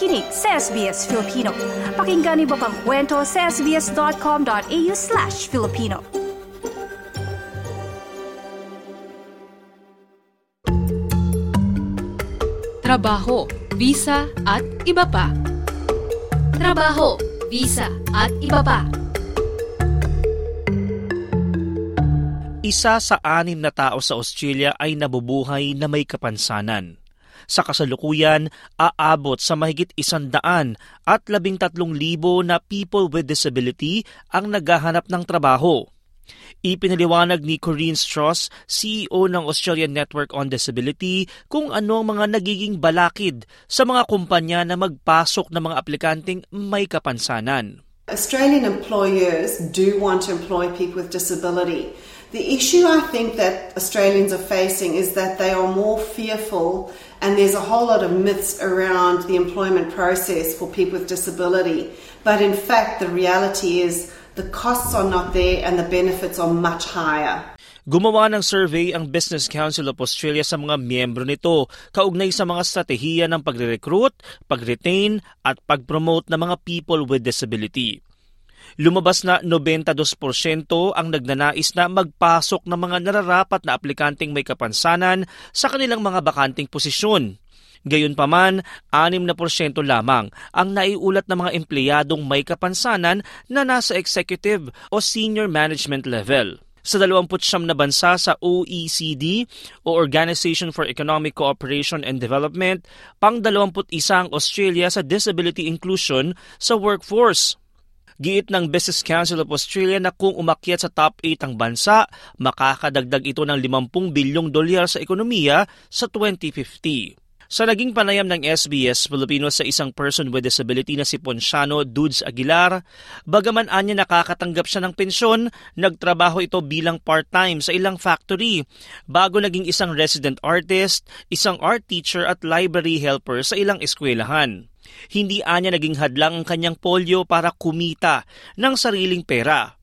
nakikinig sa SBS Filipino. Pakinggan niyo pang kwento sa sbs.com.au slash Filipino. Trabaho, visa at iba pa. Trabaho, visa at iba pa. Isa sa anim na tao sa Australia ay nabubuhay na may kapansanan. Sa kasalukuyan, aabot sa mahigit isandaan at labing tatlong libo na people with disability ang naghahanap ng trabaho. Ipinaliwanag ni Corinne Strauss, CEO ng Australian Network on Disability, kung ano ang mga nagiging balakid sa mga kumpanya na magpasok ng mga aplikanteng may kapansanan. Australian employers do want to employ people with disability. The issue I think that Australians are facing is that they are more fearful and there's a whole lot of myths around the employment process for people with disability. But in fact, the reality is the costs are not there and the benefits are much higher. Gumawa ng survey ang Business Council of Australia sa mga miyembro nito kaugnay sa mga strategiya ng pagre-recruit, pag-retain at pag-promote ng mga people with disability. Lumabas na 92% ang nagnanais na magpasok ng mga nararapat na aplikanteng may kapansanan sa kanilang mga bakanting posisyon. Gayunpaman, 6% lamang ang naiulat ng mga empleyadong may kapansanan na nasa executive o senior management level. Sa 29 na bansa sa OECD o Organization for Economic Cooperation and Development, pang 21 ang Australia sa disability inclusion sa workforce. Giit ng Business Council of Australia na kung umakyat sa top 8 ang bansa, makakadagdag ito ng 50 bilyong dolyar sa ekonomiya sa 2050. Sa naging panayam ng SBS Filipino sa isang person with disability na si Ponciano Dudes Aguilar, bagaman anya nakakatanggap siya ng pensyon, nagtrabaho ito bilang part-time sa ilang factory bago naging isang resident artist, isang art teacher at library helper sa ilang eskwelahan. Hindi anya naging hadlang ang kanyang polio para kumita ng sariling pera.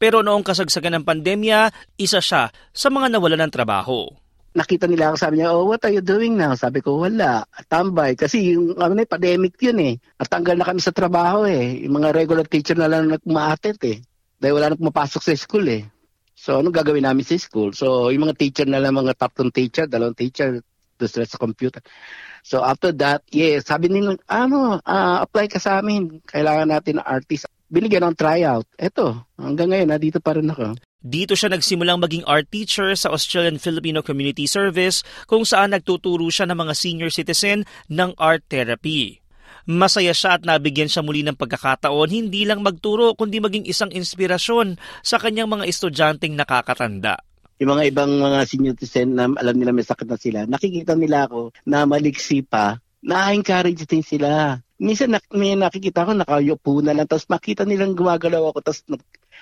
Pero noong kasagsagan ng pandemya, isa siya sa mga nawalan ng trabaho nakita nila ako, sabi niya, oh, what are you doing now? Sabi ko, wala, tambay. Kasi yung ano, pandemic yun eh. At tanggal na kami sa trabaho eh. Yung mga regular teacher na lang nagmaatit eh. Dahil wala na pumapasok sa school eh. So, ano gagawin namin sa school? So, yung mga teacher na lang, mga tatlong teacher, dalawang teacher, doon sa computer. So after that, yes, sabi nila, ano, uh, apply ka sa amin. Kailangan natin ng artist. Binigyan ng tryout. Eto, hanggang ngayon, dito pa rin ako. Dito siya nagsimulang maging art teacher sa Australian Filipino Community Service kung saan nagtuturo siya ng mga senior citizen ng art therapy. Masaya siya at nabigyan siya muli ng pagkakataon hindi lang magturo kundi maging isang inspirasyon sa kanyang mga estudyanteng nakakatanda yung mga ibang mga senior citizen na alam nila may sakit na sila, nakikita nila ako na maliksi pa, na-encourage din sila. Minsan na, may nakikita ko, nakayupo na lang, tapos makita nilang gumagalaw ako, tapos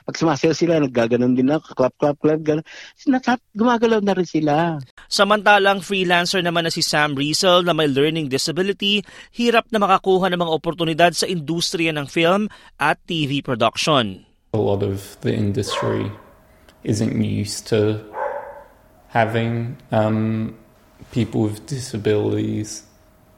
pag sumasayaw sila, naggaganon din ako, clap, clap, clap, gano'n. Gumagalaw na rin sila. Samantalang freelancer naman na si Sam Riesel na may learning disability, hirap na makakuha ng mga oportunidad sa industriya ng film at TV production. A lot of the industry isn't used to having um, people with disabilities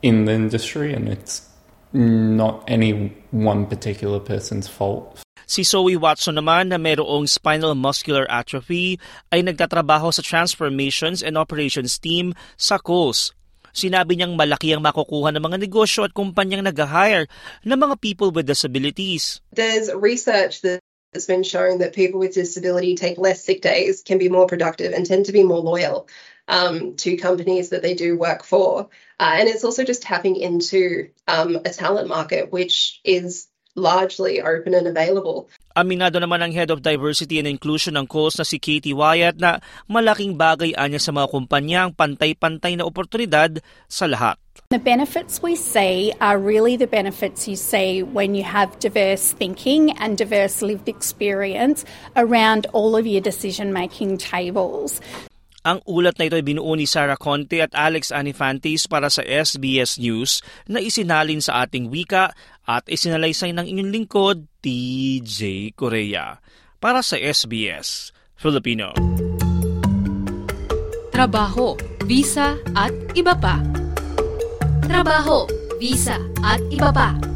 in the industry, and it's not any one particular person's fault. Si Zoe Watson naman na mayroong spinal muscular atrophy ay nagtatrabaho sa transformations and operations team sa Coles. Sinabi niyang malaki ang makukuha ng mga negosyo at kumpanyang nag-hire ng mga people with disabilities. There's research that It's been shown that people with disability take less sick days, can be more productive, and tend to be more loyal um, to companies that they do work for. Uh, and it's also just tapping into um, a talent market which is largely open and available. Aminado naman ang Head of Diversity and Inclusion ng COS na si Katie Wyatt na malaking bagay anya sa mga kumpanya ang pantay-pantay na oportunidad sa lahat. The benefits we see are really the benefits you see when you have diverse thinking and diverse lived experience around all of your decision making tables. Ang ulat na ito ay binuo ni Sarah Conte at Alex Anifantis para sa SBS News na isinalin sa ating wika at isinalaysay ng inyong lingkod, TJ Korea. Para sa SBS Filipino. Trabaho, visa at iba pa. Trabaho, visa at iba pa.